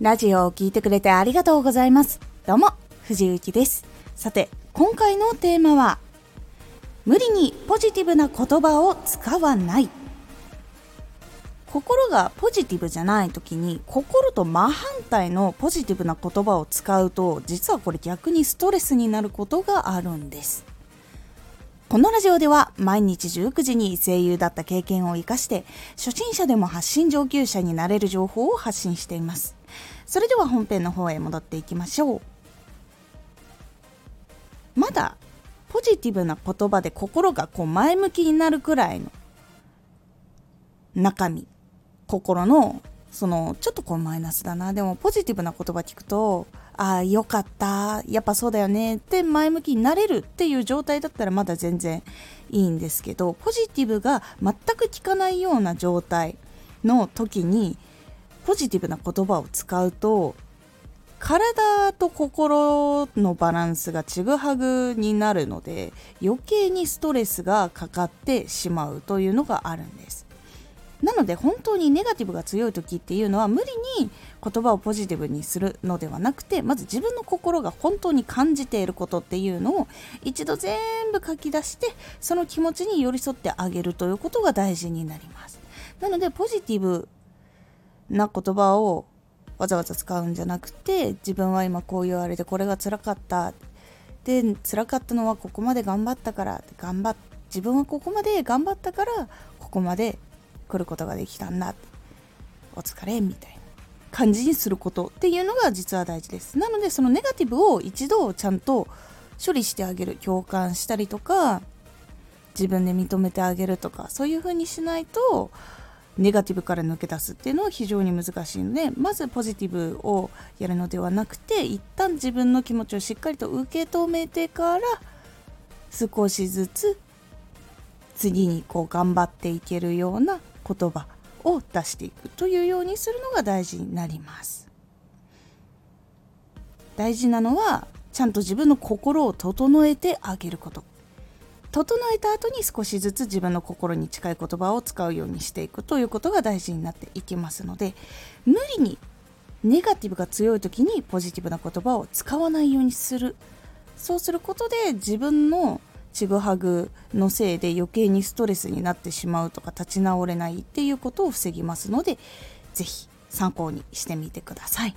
ラジオを聴いてくれてありがとうございます。どうも、藤幸です。さて、今回のテーマは、無理にポジティブな言葉を使わない。心がポジティブじゃない時に心と真反対のポジティブな言葉を使うと実はこれ逆にストレスになることがあるんですこのラジオでは毎日19時に声優だった経験を生かして初心者でも発信上級者になれる情報を発信しています。それでは本編の方へ戻っていきましょう。まだポジティブな言葉で心がこう前向きになるくらいの中身心のそのちょっとこうマイナスだな。でもポジティブな言葉聞くとああよかった。やっぱそうだよね。って前向きになれるっていう状態だったらまだ全然いいんですけどポジティブが全く効かないような状態の時にポジティブな言葉を使うと体と心のバランスがちぐはぐになるので余計にストレスがかかってしまうというのがあるんです。なので本当にネガティブが強い時っていうのは無理に言葉をポジティブにするのではなくてまず自分の心が本当に感じていることっていうのを一度全部書き出してその気持ちに寄り添ってあげるということが大事になります。なのでポジティブな言葉をわざわざ使うんじゃなくて自分は今こういうあれでこれが辛かったで辛かったのはここまで頑張ったから頑張っ自分はここまで頑張ったからここまで来ることができたんだ。お疲れみたいな感じにすることっていうのが実は大事です。なのでそのネガティブを一度ちゃんと処理してあげる共感したりとか自分で認めてあげるとかそういう風にしないとネガティブから抜け出すっていうのは非常に難しいのでまずポジティブをやるのではなくて一旦自分の気持ちをしっかりと受け止めてから少しずつ次にこう頑張っていけるような言葉を出していくというようにするのが大事になります。大事なのはちゃんと自分の心を整えてあげること。整えた後に少しずつ自分の心に近い言葉を使うようにしていくということが大事になっていきますので無理にネガティブが強い時にポジティブな言葉を使わないようにする。そうすることで自分のちぐはぐのせいで余計にストレスになってしまうとか立ち直れないっていうことを防ぎますので是非参考にしてみてください。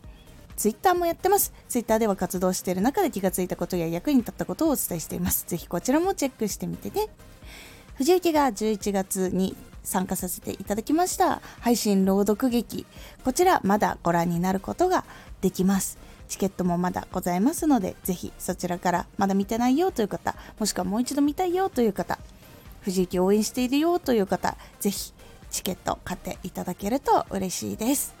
ツイッターもやってます。ツイッターでは活動している中で気がついたことや役に立ったことをお伝えしています。ぜひこちらもチェックしてみてね。藤雪が11月に参加させていただきました配信朗読劇。こちらまだご覧になることができます。チケットもまだございますので、ぜひそちらからまだ見てないよという方、もしくはもう一度見たいよという方、藤雪応援しているよという方、ぜひチケット買っていただけると嬉しいです。